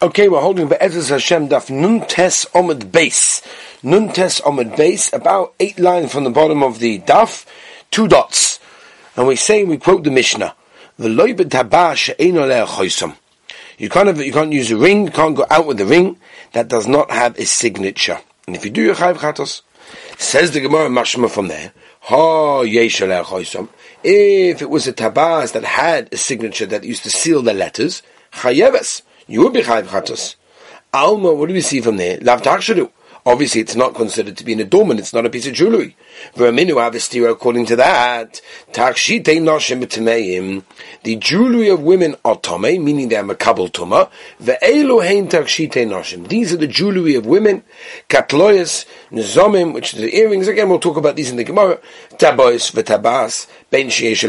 Okay, we're holding Be'ezus Hashem Daf Nun Tes Omid Base. Nun Tes Omid Base, about eight lines from the bottom of the Daf, two dots. And we say, we quote the Mishnah. You can't have, you can't use a ring, you can't go out with a ring that does not have a signature. And if you do, you're chayv chatos. Says the Gemara Mashma from there, Ha If it was a tabas that had a signature that used to seal the letters, chayeves you would be chayiv chatos. Alma, what do we see from there? Lav. Obviously, it's not considered to be an adornment. It's not a piece of jewelry. Verminu avestira, according to that, takshite noshim b'tameim. The jewelry of women are tome, meaning they are makabel tuma. Ve'elu hein takshite noshim. These are the jewelry of women. Katloyas, nizomim, which are the earrings. Again, we'll talk about these in the Gemara. Tabois v'tabas, ben sheyesh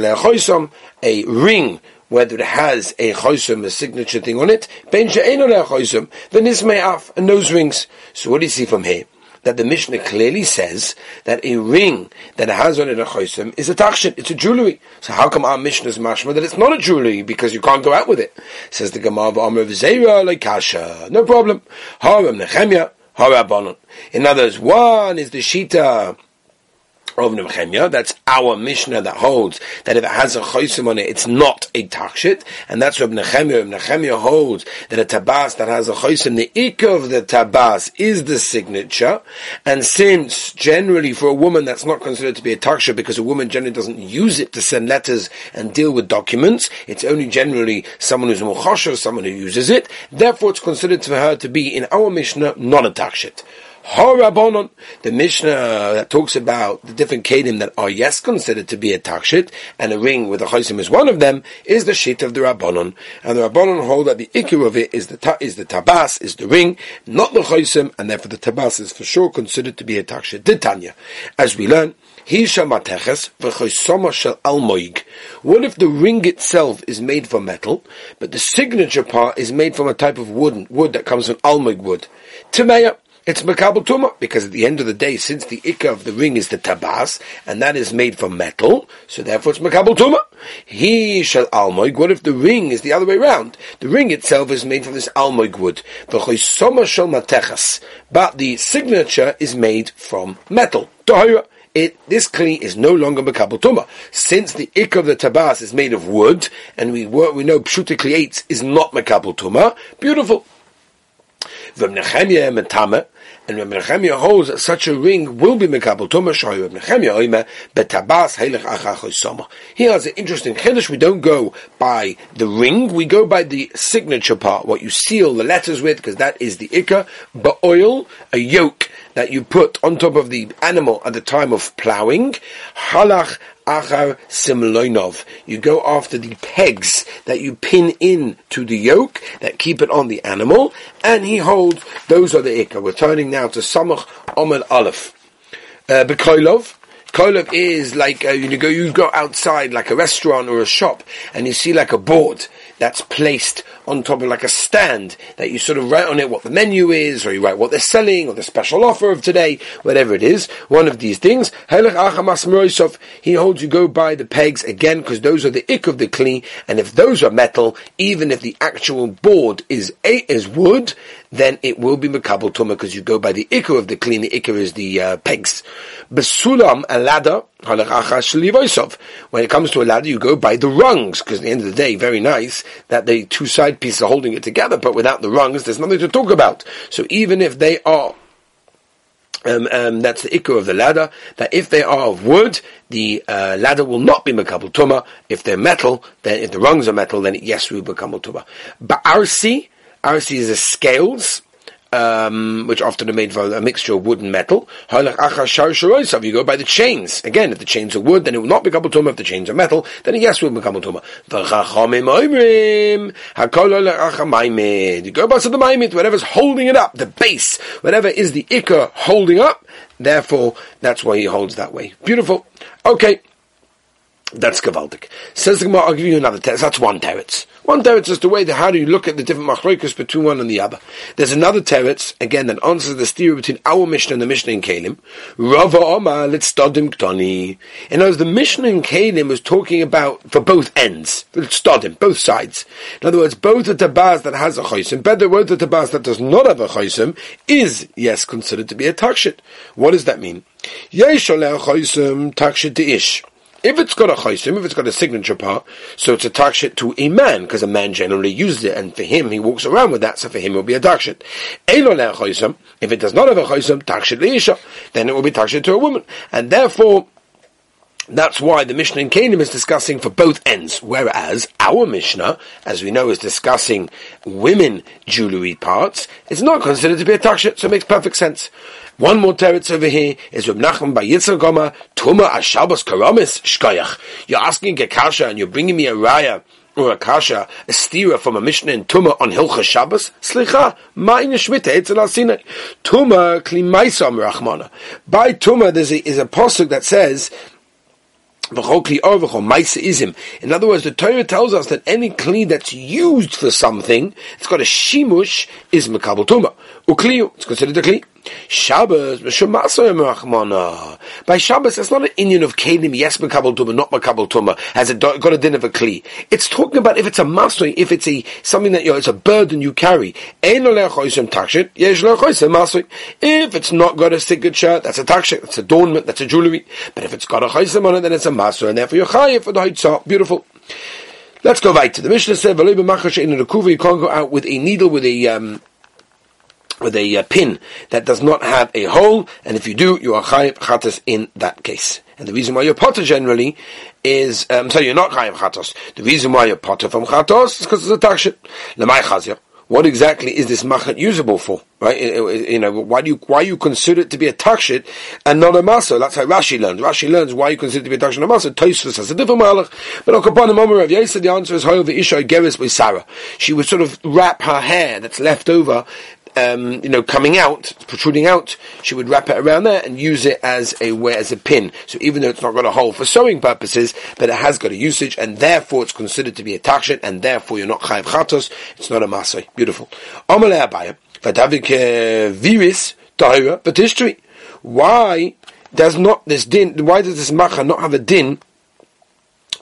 a ring whether it has a choisum, a signature thing on it, ben she'enon choisum, then this may have a nose rings. So what do you see from here? That the Mishnah clearly says that a ring that has on it a choisum is a tachshit, it's a jewelry. So how come our Mishnah is mashma that it's not a jewelry because you can't go out with it? Says the Gemara Amr V'Zeira kasha. No problem. Haram Nechemya, Harabonon. In others, one is the shita of Nechemia. That's our Mishnah that holds that if it has a chosim on it, it's not a takshit, and that's Reb Nechemia. Nechemia holds that a tabas that has a chosim, the ik of the tabas is the signature, and since generally for a woman that's not considered to be a taksha because a woman generally doesn't use it to send letters and deal with documents, it's only generally someone who's muchasher, someone who uses it. Therefore, it's considered for her to be in our Mishnah not a takshit. The Mishnah that talks about the different kedim that are yes considered to be a takshit, and a ring with a chaysim is one of them, is the sheet of the Rabbonon. And the Rabbonon hold that the ikir of it is the ta- is the tabas, is the ring, not the chaysim, and therefore the tabas is for sure considered to be a takshit. Titania, as we learn, what if the ring itself is made from metal, but the signature part is made from a type of wood, wood that comes from almoig wood? Timeya, it's makabel tuma because at the end of the day, since the ikka of the ring is the tabas and that is made from metal, so therefore it's makabel tuma. He shall almoig. What if the ring is the other way around? The ring itself is made from this almoig wood, but the signature is made from metal. It, this kli is no longer makabel tuma since the ik of the tabas is made of wood, and we we know pshuta is not makabel tuma. Beautiful. V'mnechemia metame, and when Nechemia holds such a ring will be Mekabel Tumah Shoyu Nechemia Oime Betabas Heilich Achach Here is an interesting chiddush. We don't go by the ring, we go by the signature part, what you seal the letters with, because that is the ikka, but oil, a yoke that you put on top of the animal at the time of ploughing, halach achar simloinov. You go after the pegs that you pin in to the yoke that keep it on the animal, and he holds those are the ikka. We're turning now to samach omer aleph. Uh, Bekoilov, Kolov is like uh, you go you go outside like a restaurant or a shop and you see like a board that's placed on top of like a stand that you sort of write on it what the menu is, or you write what they're selling, or the special offer of today, whatever it is. One of these things. He holds you go by the pegs again because those are the ick of the kli, and if those are metal, even if the actual board is a, is wood, then it will be makabel tuma because you go by the ikar of the clean. The ikar is the uh, pegs. Besulam a ladder. When it comes to a ladder, you go by the rungs because at the end of the day, very nice that the two side pieces holding it together, but without the rungs, there's nothing to talk about. So even if they are um, um, that's the ikkur of the ladder. That if they are of wood, the uh, ladder will not be makabel tuma. If they're metal, then if the rungs are metal, then yes, we will become tuma. But arsi, arsi is the scales um, which often are made from a mixture of wood and metal. You go by the chains. Again, if the chains are wood, then it will not become tumah. If the chains are metal, then yes, it will become tumah. You go by the maimit, whatever's holding it up, the base, whatever is the ikka holding up, therefore, that's why he holds that way. Beautiful. Okay. That's Gavaldik. Says the Gemara, I'll give you another teretz. That's one teretz. One teretz is the way that how do you look at the different machloikas between one and the other. There's another teretz, again, that answers the theory between our Mishnah and the Mishnah in Kalim. Rava Omar, let's stadim ktoni. In other words, the Mishnah in Kalim was talking about for both ends. Let's stadim, both sides. In other words, both the tabaz that has a choisim, better word the tabaz that does not have a choisim, is, yes, considered to be a takshit. What does that mean? Yesh choisim takshit ish. If it's got a chaysim, if it's got a signature part, so it's a takshit to a man, because a man generally uses it, and for him, he walks around with that, so for him it will be a takshit. If it does not have a chaysim, takshit leisha, then it will be takshit to a woman. And therefore, that's why the Mishnah in Canaan is discussing for both ends, whereas our Mishnah, as we know, is discussing women jewelry parts. It's not considered to be a takshit, so it makes perfect sense. One more teretz over here is Reb Nachman by Yitzhak Goma, Tuma Ashabas Karamis Shkoyach. You're asking a kasha and you're bringing me a raya or a kasha, a stira from a Mishnah in Tuma on Hilcha Shabbos? Slicha, ma'in shmita, etzel al Tuma klimaisa rachmana. By Tuma, there is a, is a posuk that says, in other words, the Torah tells us that any kli that's used for something, it's got a shimush, is mekabel tuma. Ukli, it's considered a kli. Shabbos, by Shabbos, it's not an Indian of Kedim, yes, Makabal Tuma, not Makabal Tuma, has it got a din of a Kli. It's talking about if it's a master, if it's a, something that, you know, it's a burden you carry. If it's not got a signature, that's a takshit, that's adornment, that's a jewelry. But if it's got a chaysim on it, then it's a master, and therefore you're chayiv for the haitzah. Beautiful. Let's go right to the Mishnah said, "V'lei b'machash in the kuva." You can't go out with a needle with a um, with a uh, pin that does not have a hole, and if you do, you are chayiv chatas in that case. And the reason why you're potter generally is, um, so you're not chayiv chatos. The reason why you're potter from chatos is because it's a takshit. Lemay chazir. What exactly is this machat usable for? Right? You know, why do you why you consider it to be a takshit and not a masa? That's how Rashi learns. Rashi learns why you consider it to be a takshit and a masa. Tosfos has a different malach. But upon the moment of Yesa, the answer is however isha geris with Sarah. She would sort of wrap her hair that's left over um, you know, coming out, protruding out, she would wrap it around there and use it as a wear as a pin. So even though it's not got a hole for sewing purposes, but it has got a usage, and therefore it's considered to be a takshit, and therefore you're not chayiv chatos. It's not a masay. Beautiful. Abaya v'tishtri. Why does not this din? Why does this macha not have a din?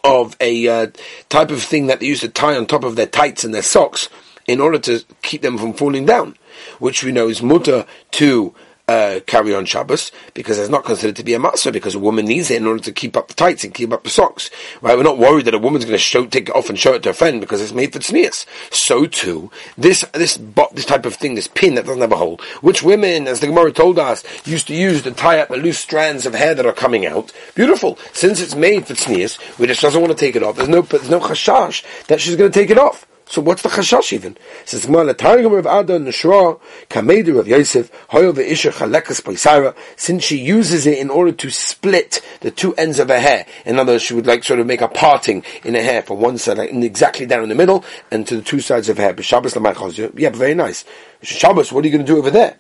Of a uh, type of thing that they used to tie on top of their tights and their socks in order to keep them from falling down which we know is mutter to uh, carry on Shabbos because it's not considered to be a matzah because a woman needs it in order to keep up the tights and keep up the socks. Right? We're not worried that a woman's going to show, take it off and show it to her friend because it's made for tznius. So too, this this this type of thing, this pin that doesn't have a hole, which women, as the Gemara told us, used to use to tie up the loose strands of hair that are coming out. Beautiful. Since it's made for tznius, we just doesn't want to take it off. There's no there's no chashash that she's going to take it off. So what's the chashash even? says Gemara, Targum of Ada Nishra, Kameder of Yosef, Hoyo ve'isha chalekas paisara, since she uses it in order to split the two ends of her hair. In other words, she would like sort of make a parting in her hair from one side, like, exactly down in the middle, and to the two sides of her hair. But Shabbos yeah, very nice. Shabbos, what are you going to do over there?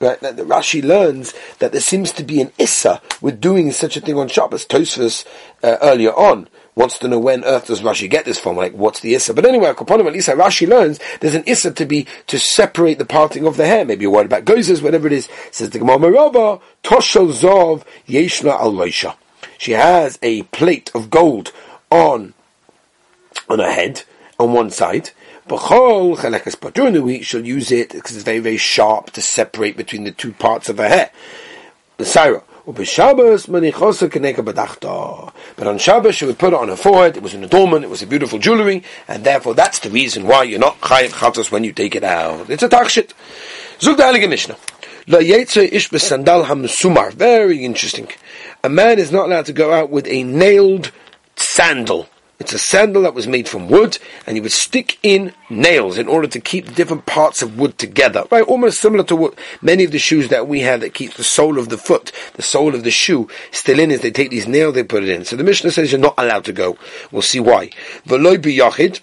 Right, that, Rashi learns that there seems to be an issa with doing such a thing on Shabbos. Tosfos uh, earlier on wants to know when earth does Rashi get this from, like what's the Issa. But anyway, upon at least Rashi learns there's an Issa to be, to separate the parting of the hair. Maybe you're worried about gozes, whatever it is. Says the Gemara Merava, Toshel Zov Yeshna Al She has a plate of gold on, on her head, on one side. But during the week she'll use it because it's very, very sharp to separate between the two parts of her hair. The Syrah. But on Shabbos she would put it on her forehead. It was an adornment. It was a beautiful jewelry, and therefore that's the reason why you're not chayiv chatos when you take it out. It's a takshit. Zug the Heilige Mishnah. La ish besandal hamsumar. Very interesting. A man is not allowed to go out with a nailed sandal. It's a sandal that was made from wood, and you would stick in nails in order to keep different parts of wood together. Right, almost similar to what many of the shoes that we have that keeps the sole of the foot, the sole of the shoe, still in. Is they take these nails, they put it in. So the Mishnah says you're not allowed to go. We'll see why. V'loy yachid.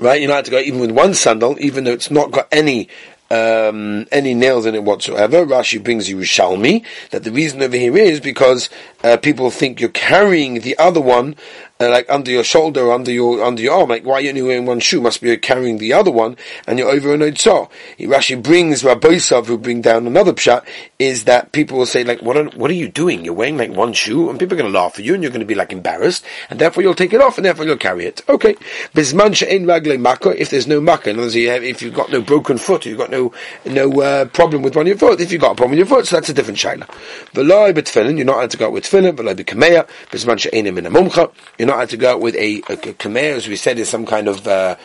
Right, you're not allowed to go even with one sandal, even though it's not got any um, any nails in it whatsoever. Rashi brings you Yerushalmi that the reason over here is because uh, people think you're carrying the other one uh, like under your shoulder, under your under your arm. Like why are you only wearing one shoe? Must be carrying the other one, and you're over an oitzah. Rashi brings Rabbosav, who bring down another pshat, is that people will say like, what are, what are you doing? You're wearing like one shoe, and people are going to laugh at you, and you're going to be like embarrassed, and therefore you'll take it off, and therefore you'll carry it. Okay, bisman she'en ragle makkah. If there's no makkah, in other words, if you've got no broken foot, you've got no no uh, problem with one of your foot. If you've got a problem with your foot, so that's a different shaila. V'loi betfilin, you're not allowed to go out with tefillin. V'loi b'kameya, bisman she'en in a mumcha. You're not allowed to go out with a, a, a as we said, is some kind of. Uh,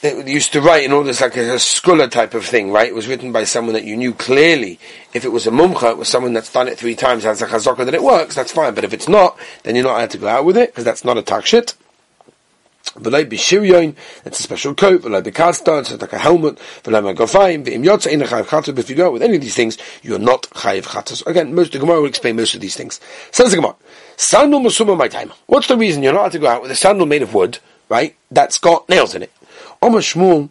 they used to write in all this like a, a scholar type of thing, right? It was written by someone that you knew clearly. If it was a mumcha, it was someone that's done it three times, has a chazaka that it works, that's fine. But if it's not, then you're not allowed to go out with it, because that's not a takshit. V'lay b'shiryoin, it's a special coat. V'lay b'kasta, it's like a helmet. V'lay magofayim, v'im yotza in a chayiv. If you go out with any of these things, you're not chayiv chatzah. Again, most the Gemara will explain most of these things. Says the Gemara, sandal musuma my time. What's the reason you're not allowed to go out with a sandal made of wood, right? That's got nails in it. Omer Shmuel,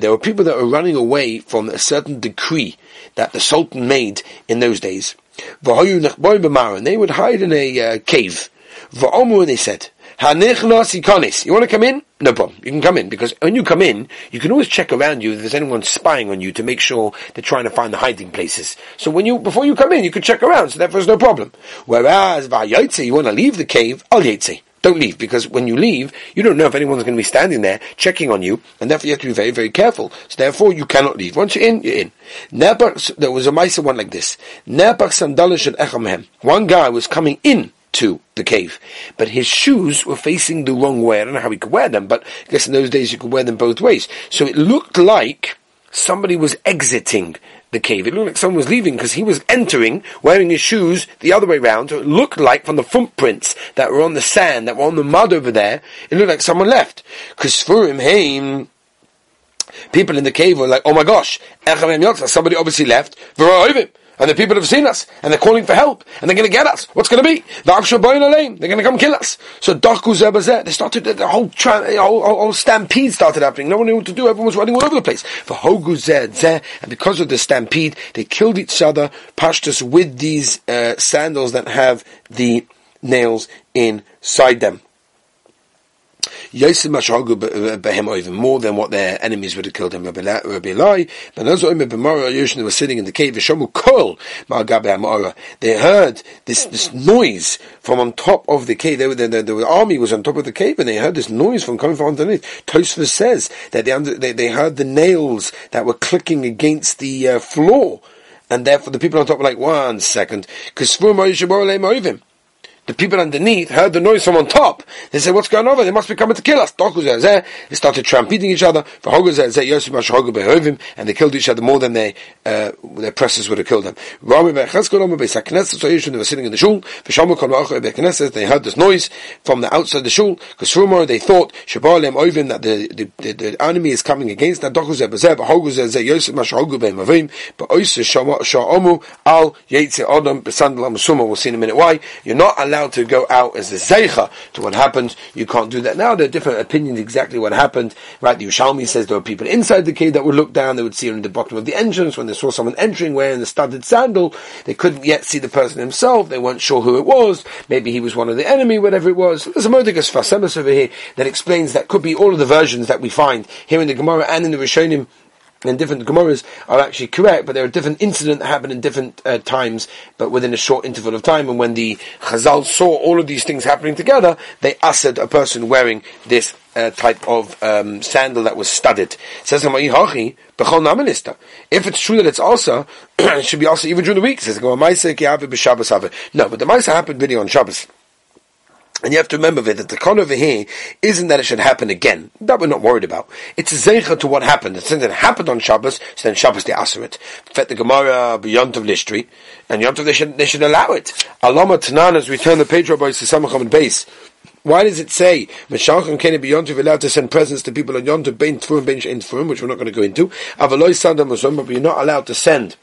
there were people that were running away from a certain decree that the Sultan made in those days. And they would hide in a uh, cave. And they said, you want to come in? No problem. You can come in because when you come in, you can always check around you if there's anyone spying on you to make sure they're trying to find the hiding places. So when you before you come in, you can check around. So therefore, there's no problem. Whereas va'yotze, you want to leave the cave, al yotze. Don't leave because when you leave, you don't know if anyone's going to be standing there checking on you, and therefore you have to be very, very careful. So therefore, you cannot leave. Once you're in, you're in. There was a mice one like this. One guy was coming in to the cave. But his shoes were facing the wrong way. I don't know how he could wear them, but I guess in those days you could wear them both ways. So it looked like somebody was exiting the cave. It looked like someone was leaving because he was entering wearing his shoes the other way round. So it looked like from the footprints that were on the sand, that were on the mud over there, it looked like someone left. Because for him, hey, people in the cave were like, oh my gosh, somebody obviously left and the people have seen us, and they're calling for help, and they're going to get us. What's going to be? The They're going to come kill us. So they started the whole, tra- whole, whole, whole, stampede started happening. No one knew what to do. Everyone was running all over the place. For and because of the stampede, they killed each other, pashtus with these uh, sandals that have the nails inside them even more than what their enemies would have killed him. Rabbi Elai, Ben Yoshin was sitting in the cave, Kol, They heard this, this noise from on top of the cave. They were, the, the, the, army was on top of the cave, and they heard this noise from coming from underneath. Tosfos says that they, under, they, they heard the nails that were clicking against the uh, floor. And therefore the people on top were like, one second, because the people underneath heard the noise from on top. They said, what's going on? They must be coming to kill us. They started trampeding each other. And they killed each other more than they, uh, their presses would have killed them. They were sitting in the shul. They heard this noise from the outside the shul. Because they thought that the, the, the enemy is coming against them. But We'll see in a minute why. You're not allowed to go out as a zeicha to what happened. You can't do that now. There are different opinions exactly what happened. Right? The Yerushalmi says there were people inside the cave that would look down. They would see her in the bottom of the entrance when they saw someone entering wearing the studded sandal. They couldn't yet see the person himself. They weren't sure who it was. Maybe he was one of the enemy, whatever it was. There's a Modigas Fasemus over here that explains that could be all of the versions that we find here in the Gemara and in the Rishonim and different Gemaras are actually correct, but there are different incidents that happen in different uh, times, but within a short interval of time. And when the Chazal saw all of these things happening together, they ushered a person wearing this uh, type of um, sandal that was studded. Says if it's true that it's also, it should be also even during the week. Says no, but the Maisa happened really on Shabbos. And you have to remember that the con over here isn't that it should happen again. That we're not worried about. It's a zeicha to what happened. It's something that happened on Shabbos, so then Shabbos they answer it. Fet the Gemara beyond of Lishtri, and Yom they should, they should allow it. Alama Tanan, as we turn the page rabbi to Samacham and base, why does it say Meshalchim can Beyontiv allowed to send presents to people on Yontiv Bein Tfurim Bein Shein Tfurim, which we're not going to go into. Avaloi Sandam but you're not allowed to send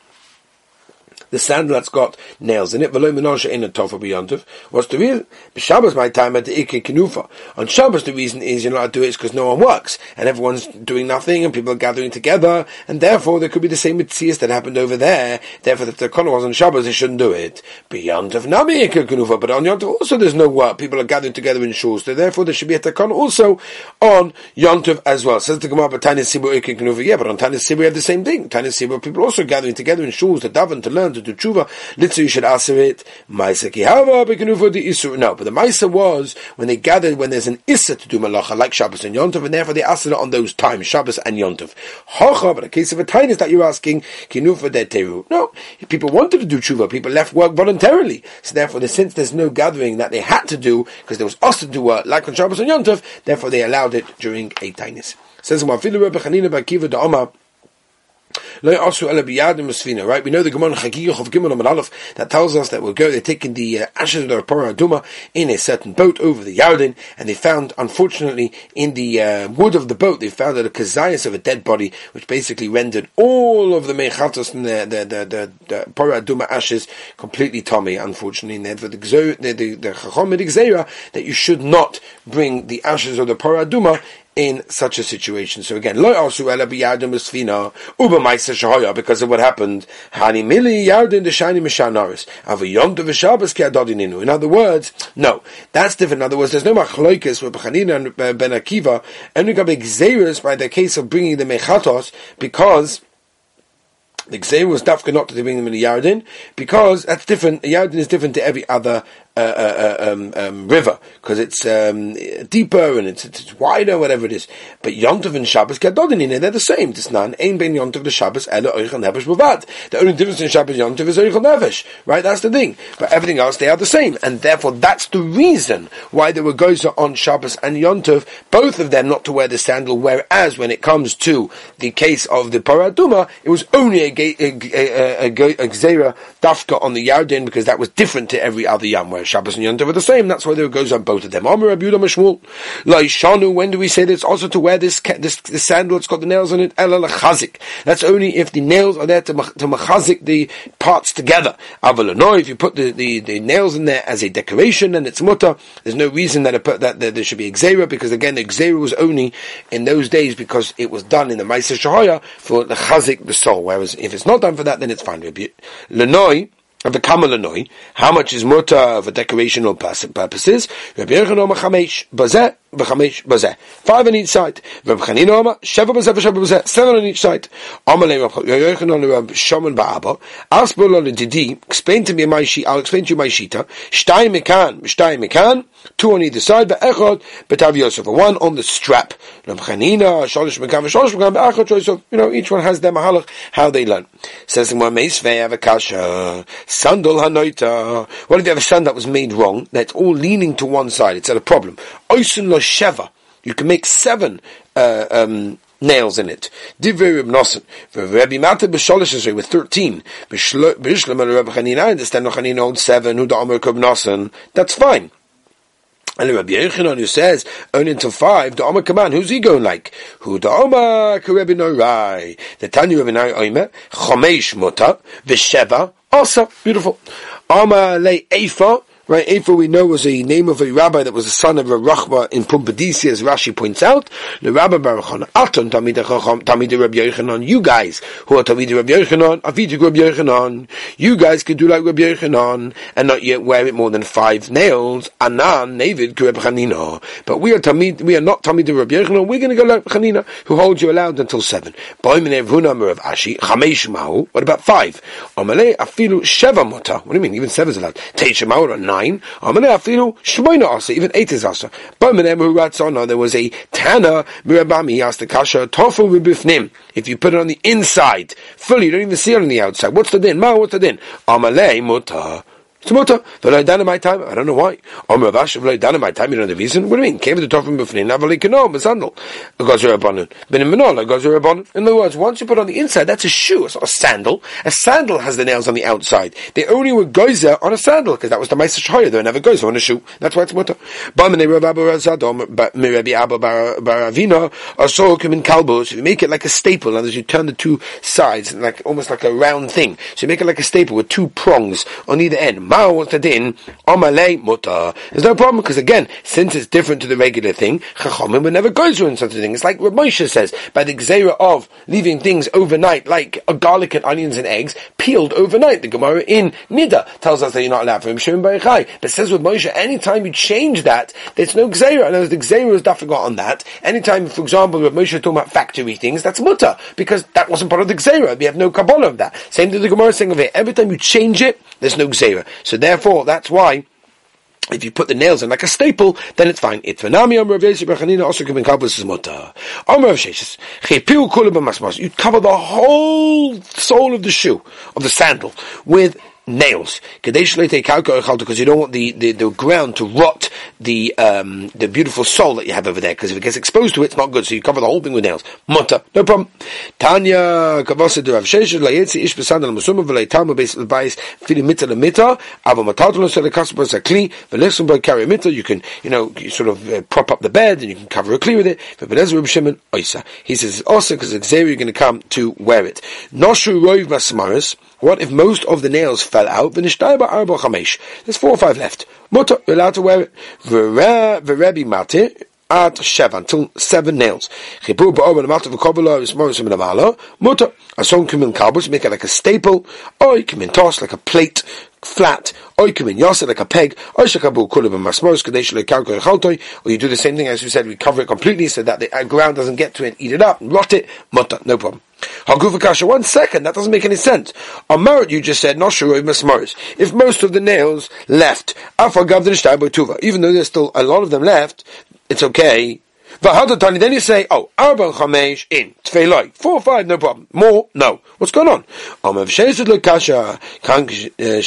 the sandal that's got nails in it. V'lo in a tofa b'yontiv. What's the reason? Shabbos my time at the ikke kenufa. On Shabbos the reason is you're not do it because no one works and everyone's doing nothing and people are gathering together and therefore there could be the same mitzias that happened over there. Therefore, if the kono was on Shabbos, they shouldn't do it. B'yontiv nami ikke kenufa. But on Yontiv also there's no work. People are gathering together in shuls. So therefore there should be a takon also on Yontiv as well. Says the Gemara, but Tanis Sibu ikke. Yeah, but on Tanis Sibu we have the same thing. Tanis Sibu people also gathering together in shuls to daven to learn to do tshuva. Litzu you should answer it. Maisa kihava b'kenufa the isur. No, but the Maisa was when they gathered when there's an issa to do malacha like Shabbos and Yontov, and therefore they asked it on those times, Shabbos and Yontov. Hocha, but a case of a tainis that you're asking, kinufa de teru. No, people wanted to do tshuva, people left work voluntarily. So therefore, since there's no gathering that they had to do, because there was us to do work like on Shabbos and Yontov, therefore they allowed it during a tainis. Says Mafilu Rebbe Chanina Bakiva Da'oma, Right? We know the Gemara Chagigah of Gimel and Aleph that tells us that we'll go, they're taking the uh, ashes of the Rapora Duma in a certain boat over the Yarden, and they found, unfortunately, in the uh, wood of the boat, they found that a kazayas of a dead body, which basically rendered all of the Mechatos and the, the, the, the, the Pora Duma ashes completely tommy, unfortunately. And therefore, the, the, the, the that you should not bring the ashes of the Pora Duma in such a situation. So again, lo also ela biyadim usfina uba ma'isa shahoya because of what happened. Hani mili yardin the shiny mishanaris avu yom to v'shabbos ki adodininu. In other words, no, that's different. In other words, there's no machloikis with Bechanina and uh, Ben Akiva and we got exeris by the case of bringing the mechatos because the Gzeir was dafka not to bring them in the Yardin because that's different. The Yardin is different to every other uh, uh, uh, um, um, river because it's um, deeper and it's, it's, wider, whatever it is. But Yontov and Shabbos Gadodin they're the same. This nan ain ben Yontov the Shabbos ela oichel nevesh bavad. The only difference in Shabbos Yontov is oichel nevesh, right? That's the thing. But everything else they are the same, and therefore that's the reason why there were gozer on Shabbos and Yontov, both of them not to wear the sandal. Whereas when it comes to the case of the Paraduma, it was only a, Gzera dafka on the Yardin because that was different to every other Yam. Where Shabbos and Yom Tov are the same. That's why there goes on both of them. Amr Abuda Mashmul. Laishanu, when do we say that it's also to wear this, this, this sandal, it's got the nails on it? Ela Lachazik. That's only if the nails are there to, to machazik the parts together. Avalano, if you put the, the, the, nails in there as a decoration and it's mutter, there's no reason that, put, that, that there should be exera, because again, the exera was only in those days because it was done in the Maisa Shahaya for the chazik, the soul. Whereas if it's not done for that, then it's fine. Lenoi, of the Kamalanoi, how much is muta for decorational purposes? Rabbi Yechanom chamesh bazeh v'chamesh bazeh. Five on each side. Rabbi Chanina Oma sheva bazeh v'sheva bazeh. Seven on each side. Amalei Rabbi Yechanom Rabbi Shimon Ba'aba. Ask Bolo Didi. Explain to me my sheet. I'll explain to you my shita. Shtay mekan, shtay mekan. Two on either side. Be'echad betav Yosef. One on the strap. V'sholish mekan be'echad Yosef. You know, each one has their mahalach how they learn. Says ve'avakasha. Sandal hanoita. What if you have a sand that was made wrong? That's all leaning to one side. It's a problem. Lo sheva. You can make seven uh, um, nails in it. Divrei Reb Nosson. Rabbi Mata b'sholish with thirteen. B'ishlam and Rabbi Chanina. I understand Chanina owns seven. Who the Amr Nosson. That's fine. And Rabbi Yechanan who says only until five, the Omar command, who's he going like? Who the Omar Rabbi Norai? The Tanya Rabbi Norai Omer, Chomesh Muta, V'Sheva, also beautiful. Omar Le Eifa, Right, Ephah we know was a name of a rabbi that was the son of a Rachba in Pumbedisa, as Rashi points out. The Rabbi Baruch Aton Tamid Tamid Rabbi Yochanan. You guys who are Tamid Rabbi Yochanan, Avidik Rabbi Yochanan. You guys could do like Rabbi Yochanan and not yet wear it more than five nails. Anan David Rabbi Chanina. But we are Tamid. We are not Tamid Rabbi Yochanan. We're going to go like Chanina, who holds you allowed until seven. What about five? What do you mean? Even seven is allowed. Teisha Mahu nine nine. Even eight is asa. But there was a Tana Mirabami. He asked the Kasha Tofu Bifnim. If you put it on the inside, fully, you don't even see it on the outside. What's the din? Ma, what's the din? Amalei Muta. It's mutter. V'lo dynamite time. I don't know why. Om Omer Avash v'lo dynamite time. You know the reason. What do you mean? Came to the top of b'fnin. Avali kano b'sandal. Gozer abanon. Ben menol. Gozer abanon. In other words, once you put on the inside, that's a shoe. It's not a sandal. A sandal has the nails on the outside. They only were gozer on a sandal because that was the ma'aser shhoyer. They were never gozer on a shoe. That's why it's mutter. B'amene Rav Abba Razadom. Mirabi Abba Baravina. Come in kalbos. You make it like a staple, and as you turn the two sides, like almost like a round thing. So you make it like a staple with two prongs on either end. Mao what's the din? Omalei muta. There's no problem because again, since it's different to the regular thing, Chachamim would never go through such a thing. It's like what Moshe says by the gzera of leaving things overnight, like a garlic and onions and eggs peeled overnight. The Gemara in Nida tells us that you're not allowed for him Shimon Barichai, but says with Moshe, anytime you change that, there's no gzera. And as the gzera is difficult on that, anytime, for example, with Moshe talking about factory things, that's muta because that wasn't part of the gzera. We have no kabbalah of that. Same thing the Gemara is saying of it. Every time you change it, there's no gzera. So therefore, that's why if you put the nails in like a staple, then it's fine. It's v'nami Amr Rav Bechanina also giving kabbalas is muta. Amr Rav Sheshes chepiu kula b'masmas. You cover the whole sole of the shoe of the sandal with nails. Because you don't want the, the, the ground to rot the um, the beautiful soul that you have over there. Because if it gets exposed to it, it's not good. So you cover the whole thing with nails. Mutter, no problem. Tanya kavasa de Rav Sheshes layetzi ish besandal musuma v'leitam beis l'bayis fili mita lemita ava matatulos elekaspas a kli v'lechsum by carry mita. You can you know you sort of uh, prop up the bed and you can cover a kli with it. But Reb Shimon oisa. He says also because it's there you're going to come to wear it. Noshu roiv masmaris. What if most of the nails fell out? There's four or five left. Mutter, you're allowed to wear it. V'rebi mate, at sheva, until seven nails. Chibur Mutter, a song come in kabus, make it like a staple, or you come in toss like a plate, flat, or you like a peg, or shakabu kulib and masmos kadesh like chaltoi, or you do the same thing as we said, we cover it completely so that the ground doesn't get to it, eat it up, rot it, mutter, no problem. Haguvakasha, one second, that doesn't make any sense. On merit, you just said, Noshuroi Masmaris. If most of the nails left, even though there's still a lot of them left, it's okay. V'hadatani, then you say, oh, arba chamesh in tefiloi, four five, no problem. More, no. What's going on? Eh,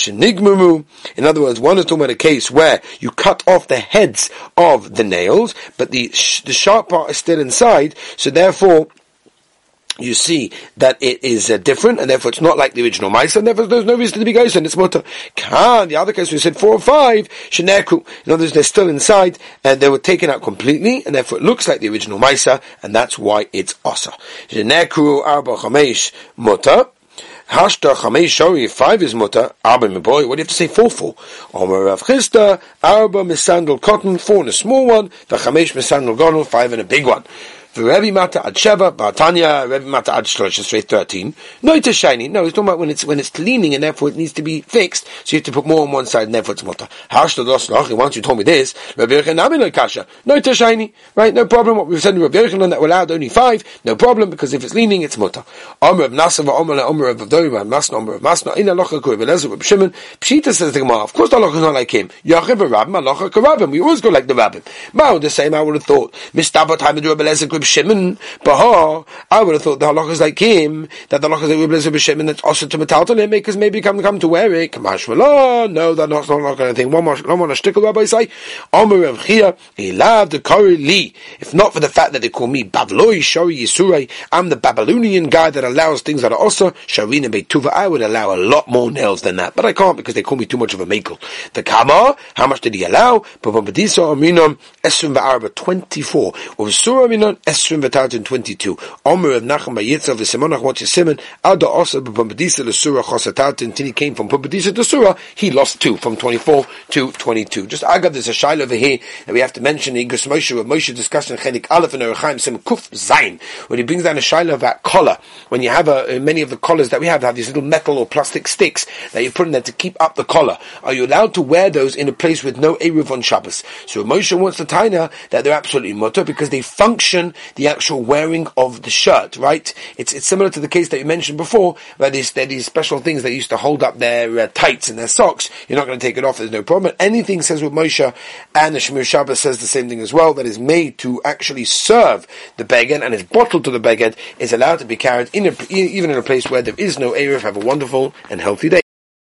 in other words, one is talking about a case where you cut off the heads of the nails, but the the sharp part is still inside, so therefore you see that it is uh, different, and therefore it's not like the original mice, and therefore there's no reason to be guys, and it's mutter. Kan, the other case we said four or five, sheneku. In other words, they're still inside, and they were taken out completely, and therefore it looks like the original misa, and that's why it's osa. Sheneku arba chamesh mutter. Hashta chamesh shori, five is mutter, arba boy. what do you have to say four for? Omer Rav Chisda, arba misandal cotton, four in a small one, the chamesh misandal gonal, five in a big one. The Rebbe Mata ad Sheva, Batanya, Rebbe Mata ad Shlosh, straight 13. No, it's shiny. No, he's talking about when it's, when it's leaning and therefore it needs to be fixed, so you have to put more on one side and therefore it's Mata. Harsh the Dos once you told me this, Nami no Kasha. No, it's shiny. Right, no problem. What we've said in Rebbe Yechon that we're allowed only five, no problem, because if it's leaning, it's Mata. Omer of Nasa, Omer of Omer of Avdorim, Masna, Omer of Masna, in Alocha Kur, Belezer, Reb Shimon, Pshita says the Gemara, of course the Alocha is not like him. Yachiv Rabbim, Alocha Karabim. We always go like the Rabbim. Mao, the same I would have thought. Mistabat, Hamid, Reb Belezer, Reb Shimon, Baha, I would have thought the halachas like him, that the halachas like Rebbe Lezer B'Shem, and that's also to metalton him, because maybe come come to wear it. Kamash no, that's not not going to think. One more, one more shtickle rabbi say, Omer Rav Chia, he loved the Kori Li. If not for the fact that they call me Bavloi Shari Yisurai, I'm the Babylonian guy that allows things that are also Sharina Beituva. I would allow a lot more nails than that, but I can't because they call me too much of a makel. The Kama, how much did he allow? Pavambadisa Aminom Esrim Ba'arba 24. Or Surah Esrim Ba'tartin 22. Omer of Nachum Bayitza of Simonach what Simon Ada Osa Pumbedisa the Surah Chosatat until he came from Pumbedisa to Surah, he lost two from 24 to 22. Just Agav, there's a shaila over here that we have to mention Igros Moshe, where Moshe discussed in Chelik Aleph and Erechaim Sim Kuf Zain, when he brings down a shaila about collar. When you have a, uh, many of the collars that we have, have these little metal or plastic sticks that you put in there to keep up the collar. Are you allowed to wear those in a place with no Eruv on Shabbos? So Moshe wants to taina that they're absolutely mutter because they function the actual wearing of the shirt, right? It's, it's similar to the case that you mentioned before, where these, there these special things that used to hold up their uh, tights and their socks. You're not going to take it off, there's no problem. But Anything says with Moshe, and the Shemir Shabbos says the same thing as well, that is made to actually serve the beged and is bottled to the beged, is allowed to be carried in a, even in a place where there is no Erev. Have a wonderful and healthy day.